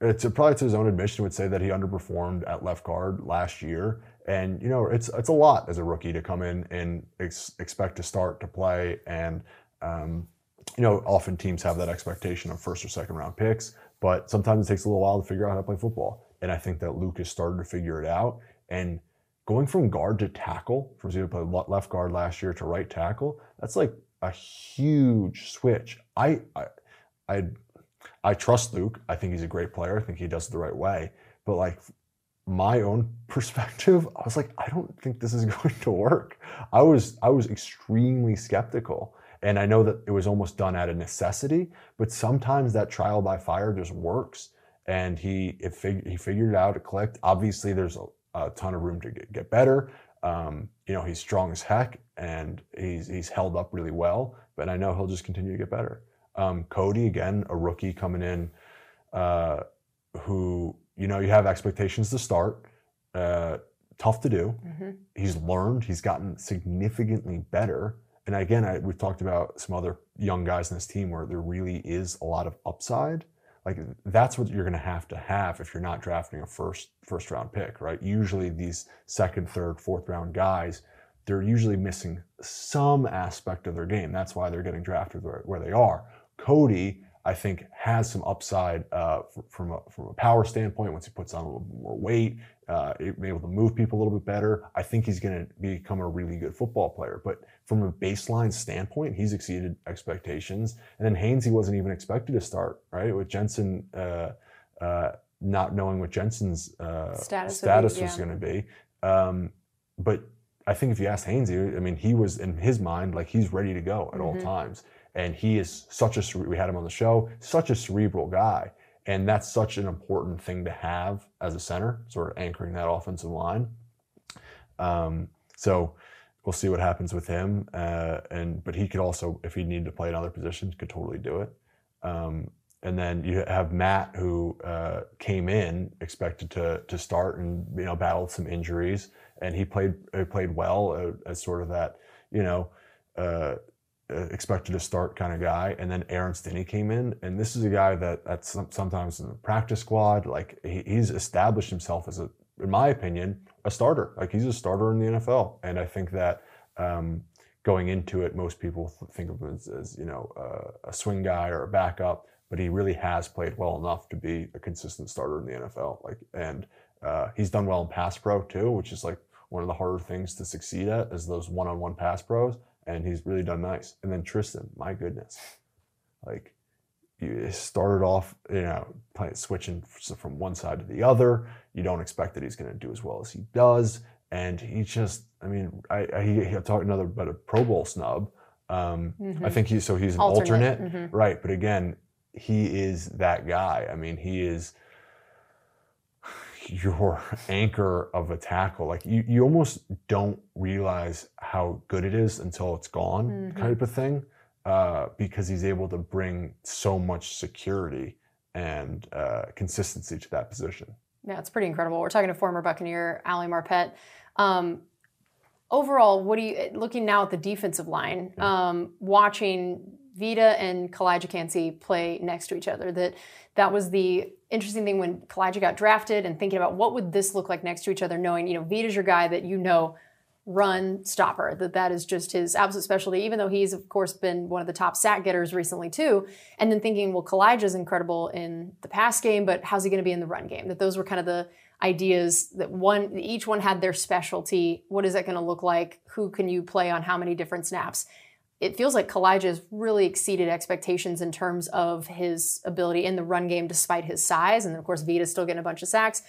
it's a, probably to his own admission would say that he underperformed at left guard last year, and you know it's it's a lot as a rookie to come in and ex- expect to start to play, and um, you know often teams have that expectation of first or second round picks, but sometimes it takes a little while to figure out how to play football, and I think that Luke has started to figure it out, and going from guard to tackle, from zero play left guard last year to right tackle, that's like a huge switch. I, I, I, I trust Luke. I think he's a great player. I think he does it the right way. But like my own perspective, I was like, I don't think this is going to work. I was, I was extremely skeptical. And I know that it was almost done out of necessity, but sometimes that trial by fire just works. And he, it fig- he figured it out. It clicked. Obviously, there's a, a ton of room to get, get better. Um, you know, he's strong as heck and he's, he's held up really well, but I know he'll just continue to get better. Um, Cody, again, a rookie coming in, uh, who, you know, you have expectations to start. Uh, tough to do. Mm-hmm. He's learned, he's gotten significantly better. And again, I, we've talked about some other young guys in this team where there really is a lot of upside like that's what you're going to have to have if you're not drafting a first first round pick right? Usually these second third fourth round guys they're usually missing some aspect of their game. That's why they're getting drafted where, they are. Cody i think has some upside uh, from, a, from a power standpoint once he puts on a little more weight uh, able to move people a little bit better i think he's going to become a really good football player but from a baseline standpoint, he's exceeded expectations. And then Hainsey wasn't even expected to start, right? With Jensen uh, uh, not knowing what Jensen's uh, status, status be, yeah. was going to be. Um, but I think if you ask Hainsey, I mean, he was in his mind like he's ready to go at mm-hmm. all times. And he is such a, we had him on the show, such a cerebral guy. And that's such an important thing to have as a center, sort of anchoring that offensive line. Um, so, we'll see what happens with him. Uh, and but he could also, if he needed to play another position, could totally do it. Um, and then you have Matt, who uh, came in expected to to start and you know battled some injuries, and he played he played well uh, as sort of that you know. Uh, expected to start kind of guy, and then Aaron Stinnie came in, and this is a guy that that's sometimes in the practice squad. Like he, he's established himself as a, in my opinion, a starter. Like he's a starter in the NFL, and I think that um, going into it, most people think of him as, as you know uh, a swing guy or a backup, but he really has played well enough to be a consistent starter in the NFL. Like, and uh, he's done well in pass pro too, which is like one of the harder things to succeed at is those one-on-one pass pros, and he's really done nice. And then Tristan, my goodness, like you started off, you know, playing, switching from one side to the other. You don't expect that he's going to do as well as he does, and he just, I mean, I, I he, he talked another about a Pro Bowl snub. Um, mm-hmm. I think he's so he's an alternate, alternate mm-hmm. right? But again, he is that guy. I mean, he is your anchor of a tackle. Like you, you almost don't realize how good it is until it's gone, mm-hmm. type of thing uh, because he's able to bring so much security. and uh, consistency to that position. Yeah, it's pretty incredible. We're talking to former Buccaneer Ali Marpet. Um, overall, what do you looking now at the defensive line, um, watching Vita and Kancey play next to each other? That that was the interesting thing when Calijah got drafted and thinking about what would this look like next to each other, knowing you know Vita's your guy that you know run stopper that that is just his absolute specialty even though he's of course been one of the top sack getters recently too. And then thinking well Calijah's incredible in the pass game but how's he going to be in the run game? That those were kind of the ideas that one each one had their specialty. What is that going to look like? Who can you play on how many different snaps it feels like Calijah has really exceeded expectations in terms of his ability in the run game despite his size and then of course Vita's still getting a bunch of sacks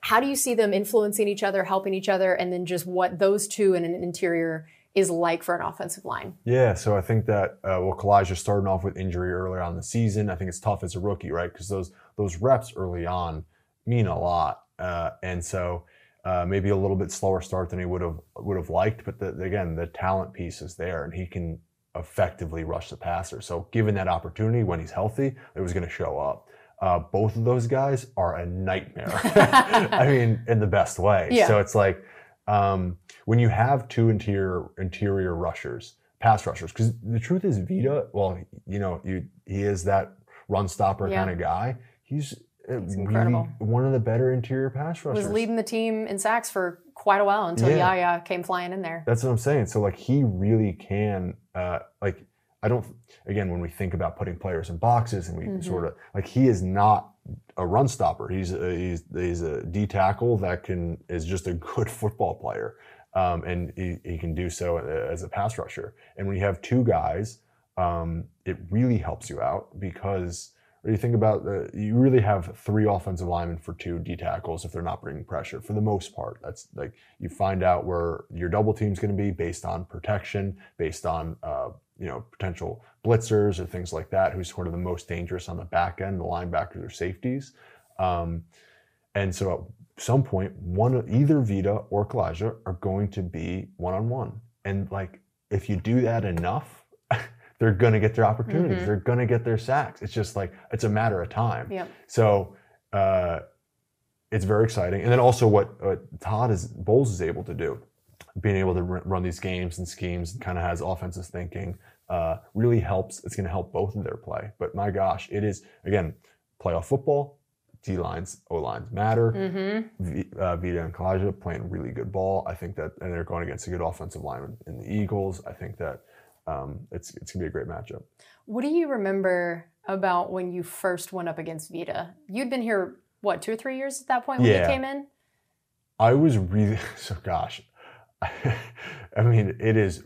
how do you see them influencing each other, helping each other, and then just what those two in an interior is like for an offensive line? Yeah, so I think that uh, well, Calijah starting off with injury earlier on the season. I think it's tough as a rookie, right? Because those those reps early on mean a lot, uh, and so uh, maybe a little bit slower start than he would have would have liked. But the, again, the talent piece is there, and he can effectively rush the passer. So given that opportunity when he's healthy, it was going to show up. Uh, both of those guys are a nightmare. I mean, in the best way. Yeah. So it's like um, when you have two interior interior rushers, pass rushers, because the truth is, Vita, well, you know, you, he is that run stopper Yeah. kind of guy. He's, uh, He's really incredible. one of the better interior pass rushers. Was leading the team in sacks for quite a while until Yeah. Yaya came flying in there. That's what I'm saying. So like he really can uh like I don't again when we think about putting players in boxes and we Mhm. sort of like he is not a run stopper. He's a, he's he's a D tackle that can is just a good football player. Um, and he, he can do so as a pass rusher. And when you have two guys, um, it really helps you out because when you think about you really have three offensive linemen for two D tackles if they're not bringing pressure for the most part. That's like you find out where your double team's going to be based on protection, based on uh, you know potential blitzers or things like that. Who's sort of the most dangerous on the back end, the linebackers or safeties. Um, and so at some point, one either Vita or Calijah are going to be one on one. And like if you do that enough, they're going to get their opportunities. Mhm. They're going to get their sacks. It's just like it's a matter of time. Yep. So uh, it's very exciting. And then also what, Todd is Bowles is able to do, being able to r- run these games and schemes, kind of has offensive thinking, uh, really helps. It's going to help both of their play. But my gosh, it is again playoff football. D lines, O lines matter. Mm-hmm. V, uh, Vita and Calijah playing really good ball. I think that, and they're going against a good offensive lineman in the Eagles. I think that um, it's it's gonna be a great matchup. What do you remember about when you first went up against Vita? You'd been here what two or three years at that point when Yeah. you came in. I was really so gosh. I mean, it is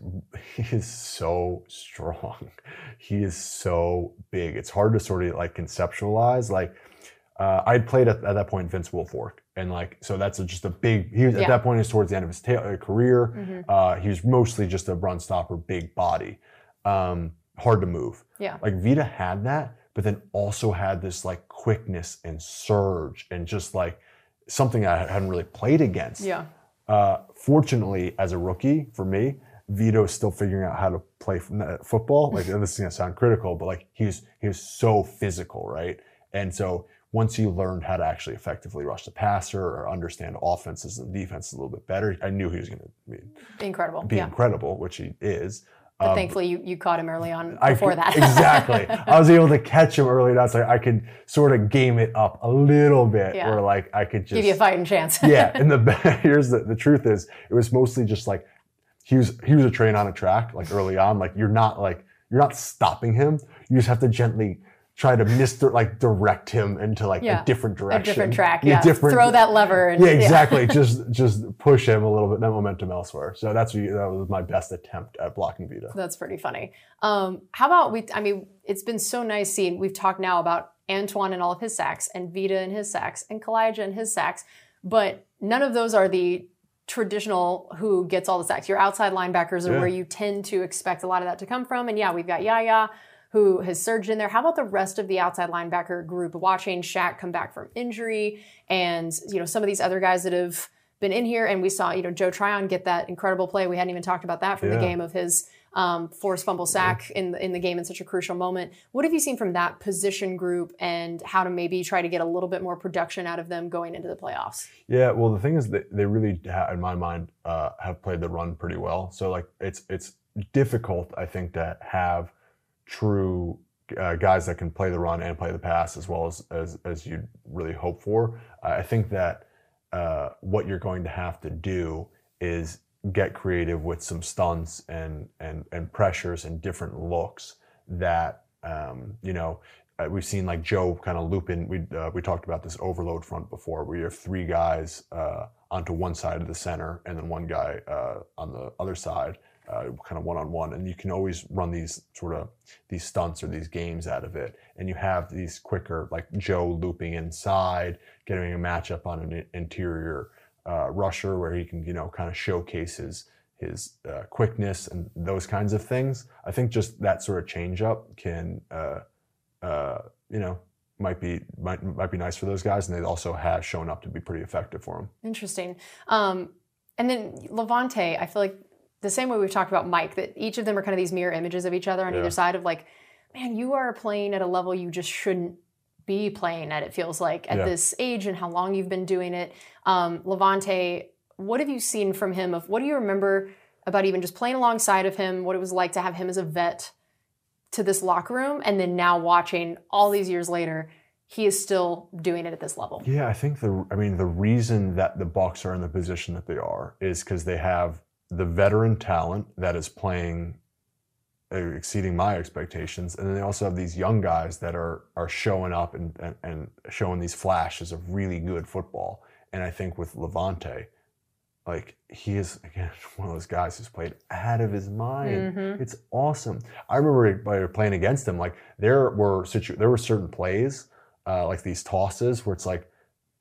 he is so strong. He is so big. It's hard to sort of like conceptualize. Like uh, I'd played at, at that point Vince Wilfork, and like so that's a, just a big. He was Yeah. at that point. He was towards the end of his ta- uh, career. Mhm. Uh, he was mostly just a run stopper, big body, um, hard to move. Yeah. Like Vita had that, but then also had this like quickness and surge and just like something I hadn't really played against. Yeah. Uh, fortunately, as a rookie, for me, Vita is still figuring out how to play uh, football. Like, and this is gonna sound critical, but like he was he was so physical, right? And so once you learned how to actually effectively rush the passer or understand offenses and defenses a little bit better, I knew he was gonna be, Incredible. be yeah. incredible, which he is. But Um, thankfully, you, you caught him early on I before could- that. exactly. I was able to catch him early enough, so I could sort of game it up a little bit, Yeah. where like I could just Give you a fighting chance. yeah, and the here's the the truth is it was mostly just like he was he was a train on a track like early on. Like you're not like you're not stopping him. You just have to gently try to misdir like direct him into like Yeah, a different direction, a different track. Yeah. different. Throw that lever. And, Yeah, exactly. just just push him a little bit, that momentum elsewhere. So that's that was my best attempt at blocking Vita. That's pretty funny. Um, how about we? I mean, it's been so nice seeing. We've talked now about Antoine and all of his sacks, and Vita and his sacks, and Calijah and his sacks, but none of those are the traditional who gets all the sacks. Your outside linebackers are Yeah. where you tend to expect a lot of that to come from. And yeah, we've got Yaya who has surged in there. How about the rest of the outside linebacker group? Watching Shaq come back from injury, and you know some of these other guys that have been in here, and we saw you know Joe Tryon get that incredible play. We hadn't even talked about that from the game of his um, forced fumble sack in the, in the game in such a crucial moment. What have you seen from that position group and how to maybe try to get a little bit more production out of them going into the playoffs? Yeah, well, the thing is that they really, ha- in my mind, uh, have played the run pretty well. So like, it's it's difficult, I think, to have true uh, guys that can play the run and play the pass as well as as, as you'd really hope for. I think that uh, what you're going to have to do is get creative with some stunts and and and pressures and different looks that um, you know uh, we've seen like Joe kind of loop in. We uh, we talked about this overload front before, where you have three guys uh, onto one side of the center and then one guy uh, on the other side, uh, kind of one on one, and you can always run these sort of these stunts or these games out of it, and you have these quicker like Joe looping inside, getting a matchup on an interior uh, rusher where he can you know kind of showcase his his uh, quickness and those kinds of things. I think just that sort of change up can uh, uh, you know might be might might be nice for those guys, and they also have shown up to be pretty effective for them. Interesting. Um, and then Lavonte, I feel like the same way we've talked about Mike, that each of them are kind of these mirror images of each other on Yeah. either side of like, man, you are playing at a level you just shouldn't be playing at, it feels like, at Yeah. this age and how long you've been doing it. Um, Lavonte, what have you seen from him of what do you remember about even just playing alongside of him, what it was like to have him as a vet to this locker room, and then now watching all these years later, he is still doing it at this level. Yeah, I think the I mean the reason that the Bucs are in the position that they are is because they have the veteran talent that is playing uh, exceeding my expectations, and then they also have these young guys that are are showing up and and, and showing these flashes of really good football. And I think with Lavonte, like he is again one of those guys who's played out of his mind. Mhm. It's awesome. I remember playing against him, like there were situ- there were certain plays, uh, like these tosses, where it's like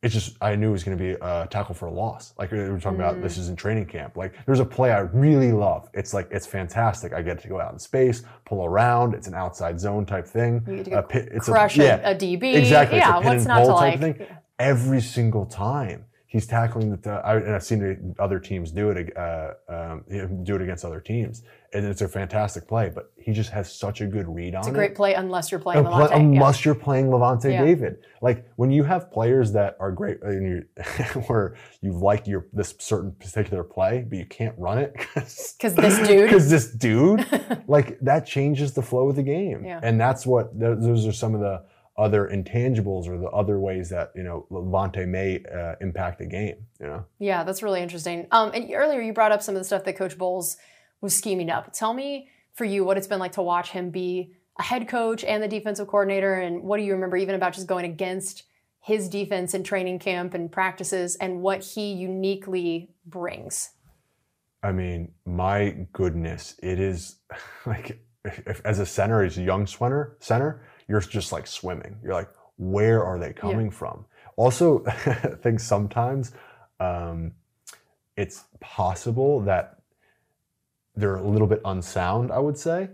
it's just I knew it was going to be a tackle for a loss. Like we were talking about, this is in training camp. Like there's a play I really love. It's like it's fantastic. I get to go out in space, pull around. It's an outside zone type thing. You get to pit- it's crush a, yeah, a DB. Exactly. Yeah, It's a pin what's and not to like? thing. Every single time he's tackling the, I, and I've seen other teams do it, uh, um, do it against other teams, and it's a fantastic play. But he just has such a good read on it. It's a it. great play unless you're playing Lavonte. yeah. unless you're playing Lavonte Yeah. David. Like when you have players that are great, and you, where you like your this certain particular play, but you can't run it because 'Cause this dude- because this dude, like that changes the flow of the game, Yeah. and that's what those are some of the other intangibles or the other ways that you know Lavonte may uh, impact the game. You know, Yeah, that's really interesting. Um, and earlier you brought up some of the stuff that Coach Bowles was scheming up. Tell me for you what it's been like to watch him be a head coach and the defensive coordinator, and what do you remember even about just going against his defense in training camp and practices, and what he uniquely brings. I mean, my goodness, it is like if, as a center, as a young center, center, you're just like swimming. You're like, where are they coming from? Also, I think sometimes um, it's possible that they're a little bit unsound. I would say,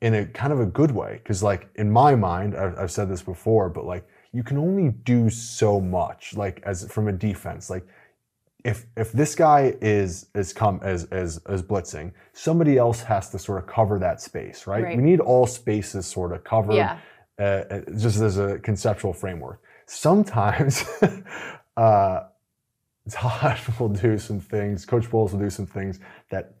in a kind of a good way, because like in my mind, I've, I've said this before, but like you can only do so much, like as from a defense, like if if this guy is is come as as as blitzing, somebody else has to sort of cover that space, right? Right. We need all spaces sort of covered, Yeah. uh, uh, just as a conceptual framework. Sometimes. uh, Todd will do some things. Coach Bowles will do some things that,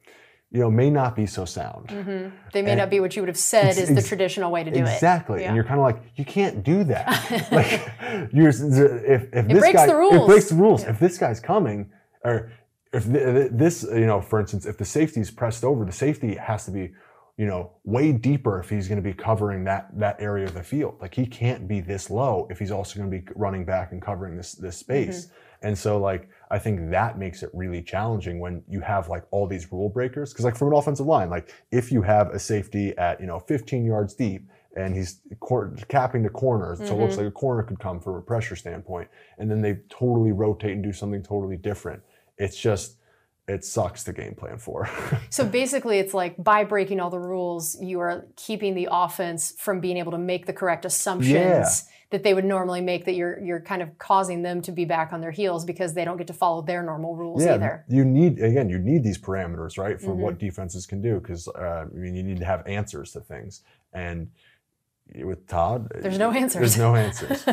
you know, may not be so sound. hmm They may And not be what you would have said it's is the ex- traditional way to do it. exactly, Yeah. and you're kind of like, you can't do that. like, you're if if this breaks guy the it breaks the rules. Yeah. If this guy's coming, or if th- th- this, you know, for instance, if the safety is pressed over, the safety has to be, you know, way deeper if he's going to be covering that that area of the field. Like he can't be this low if he's also going to be running back and covering this this space. And so, like, I think that makes it really challenging when you have like all these rule breakers. Because, like, from an offensive line, like, if you have a safety at you know 15 yards deep and he's cor- capping the corners, so it looks mm-hmm. like a corner could come from a pressure standpoint, and then they totally rotate and do something totally different. It's just it sucks to game plan for. so basically, it's like by breaking all the rules, you are keeping the offense from being able to make the correct assumptions yeah. That they would normally make. That you're you're kind of causing them to be back on their heels because they don't get to follow their normal rules yeah, either. You need again, you need these parameters, right, for mm-hmm. what defenses can do because uh, I mean, you need to have answers to things and with Todd. There's no answers. There's no answers.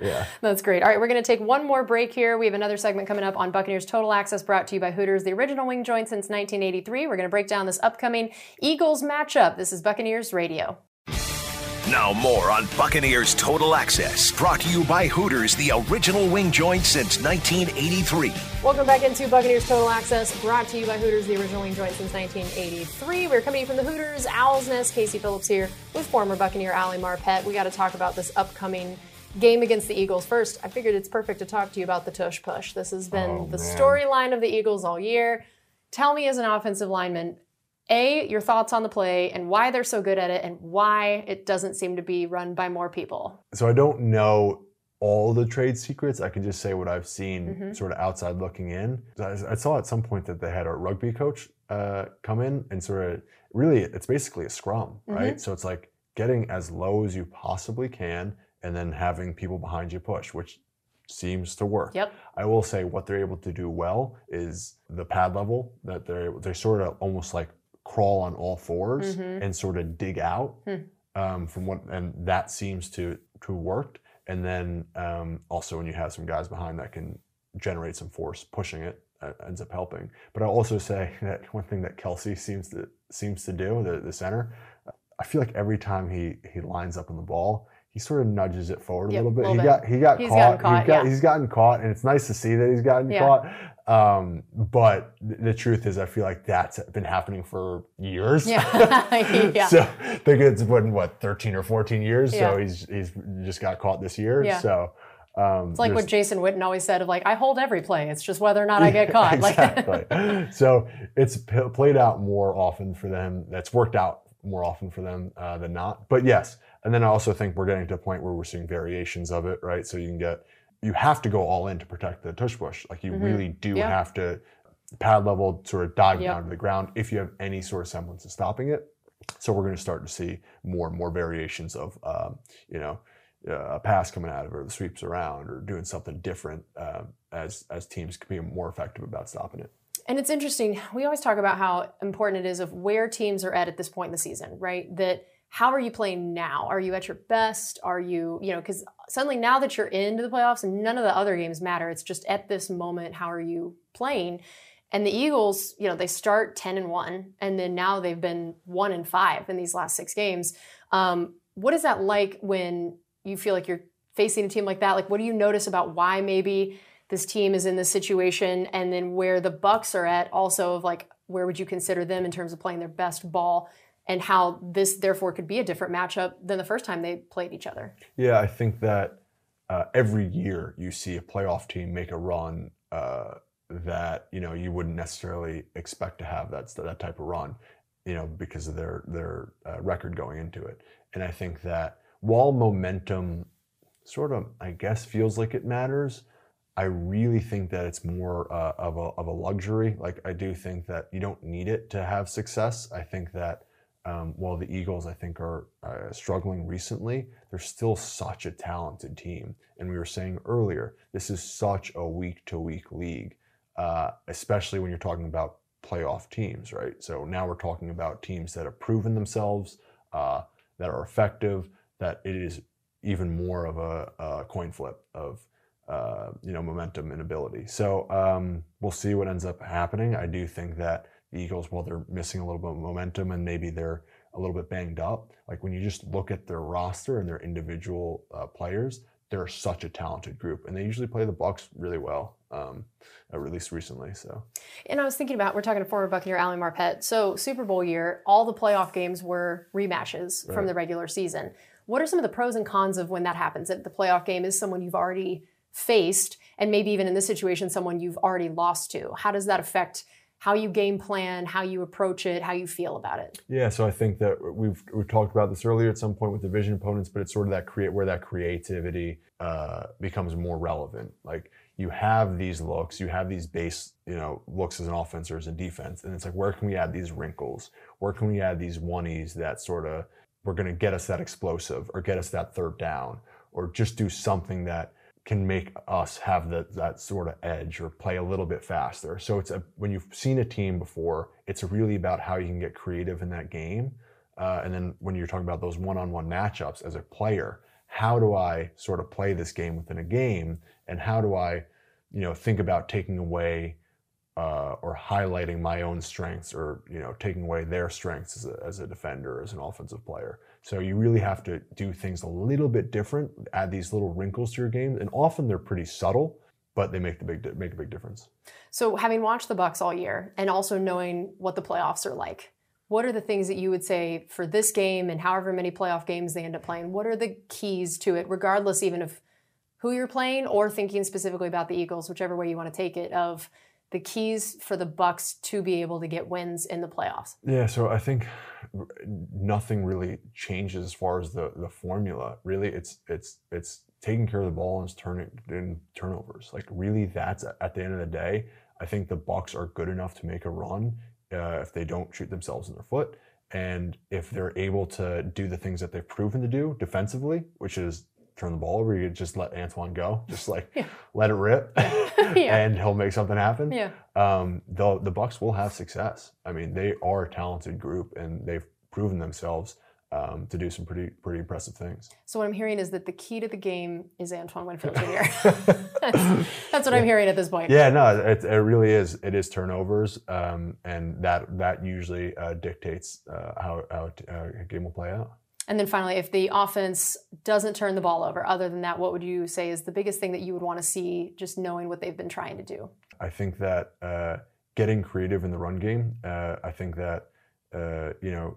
yeah. That's great. All right, we're going to take one more break here. We have another segment coming up on Buccaneers Total Access brought to you by Hooters, the original wing joint since 1983. We're going to break down this upcoming Eagles matchup. This is Buccaneers Radio. Now, more on Buccaneers Total Access, brought to you by Hooters, the original wing joint since 1983. Welcome back into Buccaneers Total Access, brought to you by Hooters, the original wing joint since 1983. We're coming from the Hooters Owl's Nest. Casey Phillips here with former Buccaneer Ali Marpet. We got to talk about this upcoming game against the Eagles. First, I figured it's perfect to talk to you about the tush push. This has been oh, the storyline of the Eagles all year. Tell me, as an offensive lineman, a, your thoughts on the play and why they're so good at it and why it doesn't seem to be run by more people. So I don't know all the trade secrets. I can just say what I've seen mm-hmm. sort of outside looking in. I, saw at some point that they had a rugby coach uh, come in and sort of really, it's basically a scrum, right? Mm-hmm. So it's like getting as low as you possibly can and then having people behind you push, which seems to work. Yep. I will say what they're able to do well is the pad level that they're able, they're sort of almost like crawl on all 4s mm-hmm. and sort of dig out hmm. um, from what, and that seems to to worked. And then um, also when you have some guys behind that can generate some force, pushing it uh, ends up helping. But I'll also say that one thing that Kelce seems to seems to do, the, the center, I feel like every time he he lines up on the ball, he sort of nudges it forward yep, a little bit. Little he bit. got he got he's caught. caught he got, yeah. He's gotten caught, and it's nice to see that he's gotten yeah. caught. Um, but the truth is, I feel like that's been happening for years. Yeah. yeah. so I think it's been what 13 or 14 years. Yeah. So he's he's just got caught this year. Yeah. So. Um, it's like what Jason Witten always said of like, I hold every play. It's just whether or not I get caught. exactly. so it's p- played out more often for them. That's worked out more often for them uh, than not. But yes, and then I also think we're getting to a point where we're seeing variations of it, right? So you can get you have to go all in to protect the tush push. Like you mm-hmm. really do yep. have to pad level sort of dive yep. down to the ground if you have any sort of semblance of stopping it. So we're going to start to see more and more variations of, um, you know, uh, a pass coming out of it, or the sweeps around, or doing something different uh, as as teams can be more effective about stopping it. And it's interesting. We always talk about how important it is of where teams are at at this point in the season, right? That how are you playing now? Are you at your best? Are you, you know, because suddenly now that you're into the playoffs none of the other games matter, it's just at this moment, how are you playing? And the Eagles, you know, they start 10 and 1, and then now they've been 1 and 5 in these last six games. Um, what is that like when you feel like you're facing a team like that? Like, what do you notice about why maybe this team is in this situation, and then where the Bucs are at, also of like, where would you consider them in terms of playing their best ball? And how this therefore could be a different matchup than the first time they played each other. Yeah, I think that uh, every year you see a playoff team make a run uh, that you know you wouldn't necessarily expect to have that that type of run, you know, because of their their uh, record going into it. And I think that while momentum sort of, I guess, feels like it matters. I really think that it's more uh, of, a, of a luxury. Like, I do think that you don't need it to have success. I think that um, while the Eagles, I think, are uh, struggling recently, they're still such a talented team. And we were saying earlier, this is such a week to week league, uh, especially when you're talking about playoff teams, right? So now we're talking about teams that have proven themselves, uh, that are effective, that it is even more of a, a coin flip of uh, you know momentum and ability. So um, we'll see what ends up happening. I do think that the Eagles, while they're missing a little bit of momentum and maybe they're a little bit banged up, like when you just look at their roster and their individual uh, players, they're such a talented group, and they usually play the Bucs really well. Um, at least recently. So, and I was thinking about we're talking to former Buccaneer Ali Marpet. So Super Bowl year, all the playoff games were rematches right. from the regular season. What are some of the pros and cons of when that happens? That the playoff game is someone you've already faced, and maybe even in this situation, someone you've already lost to. How does that affect how you game plan, how you approach it, how you feel about it. Yeah, so I think that we've we talked about this earlier at some point with division opponents, but it's sort of that create where that creativity uh, becomes more relevant. Like you have these looks, you have these base, you know, looks as an offense or as a defense, and it's like where can we add these wrinkles? Where can we add these oneies that sort of we're going to get us that explosive or get us that third down or just do something that can make us have that that sort of edge or play a little bit faster. So it's a when you've seen a team before, it's really about how you can get creative in that game. Uh, and then when you're talking about those one-on-one matchups as a player, how do I sort of play this game within a game, and how do I, you know, think about taking away uh, or highlighting my own strengths, or you know, taking away their strengths as a, as a defender, as an offensive player. So you really have to do things a little bit different, add these little wrinkles to your game, and often they're pretty subtle, but they make the big make a big difference. So having watched the Bucs all year, and also knowing what the playoffs are like, what are the things that you would say for this game and however many playoff games they end up playing? What are the keys to it, regardless even of who you're playing or thinking specifically about the Eagles, whichever way you want to take it, of the keys for the Bucs to be able to get wins in the playoffs? Yeah, so I think nothing really changes as far as the the formula. Really, it's it's it's taking care of the ball and turning in turnovers. Like really, that's at the end of the day. I think the Bucs are good enough to make a run uh, if they don't shoot themselves in their foot, and if they're able to do the things that they've proven to do defensively, which is turn the ball over, you just let Antoine go, just like yeah. let it rip, yeah. and he'll make something happen. Yeah. Um, the the Bucs will have success. I mean, they are a talented group, and they've proven themselves um, to do some pretty pretty impressive things. So what I'm hearing is that the key to the game is Antoine Winfield Jr. that's, that's, what yeah. I'm hearing at this point. Yeah, no, it, it really is. It is turnovers, um, and that that usually uh, dictates uh, how, how uh, a game will play out. And then finally, if the offense doesn't turn the ball over, other than that, what would you say is the biggest thing that you would want to see just knowing what they've been trying to do? I think that uh, getting creative in the run game, uh, I think that, uh, you know,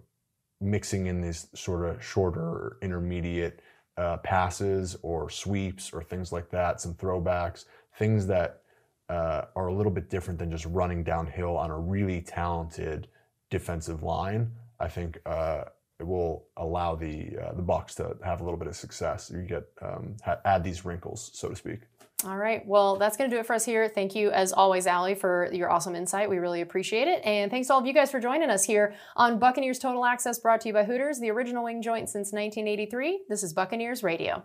mixing in these sort of shorter, intermediate uh, passes or sweeps or things like that, some throwbacks, things that uh, are a little bit different than just running downhill on a really talented defensive line. I think uh, it will allow the uh, the Bucs to have a little bit of success. You get um, ha- add these wrinkles, so to speak. All right. Well, that's going to do it for us here. Thank you, as always, Ali, for your awesome insight. We really appreciate it. And thanks to all of you guys for joining us here on Buccaneers Total Access, brought to you by Hooters, the original wing joint since 1983. This is Buccaneers Radio.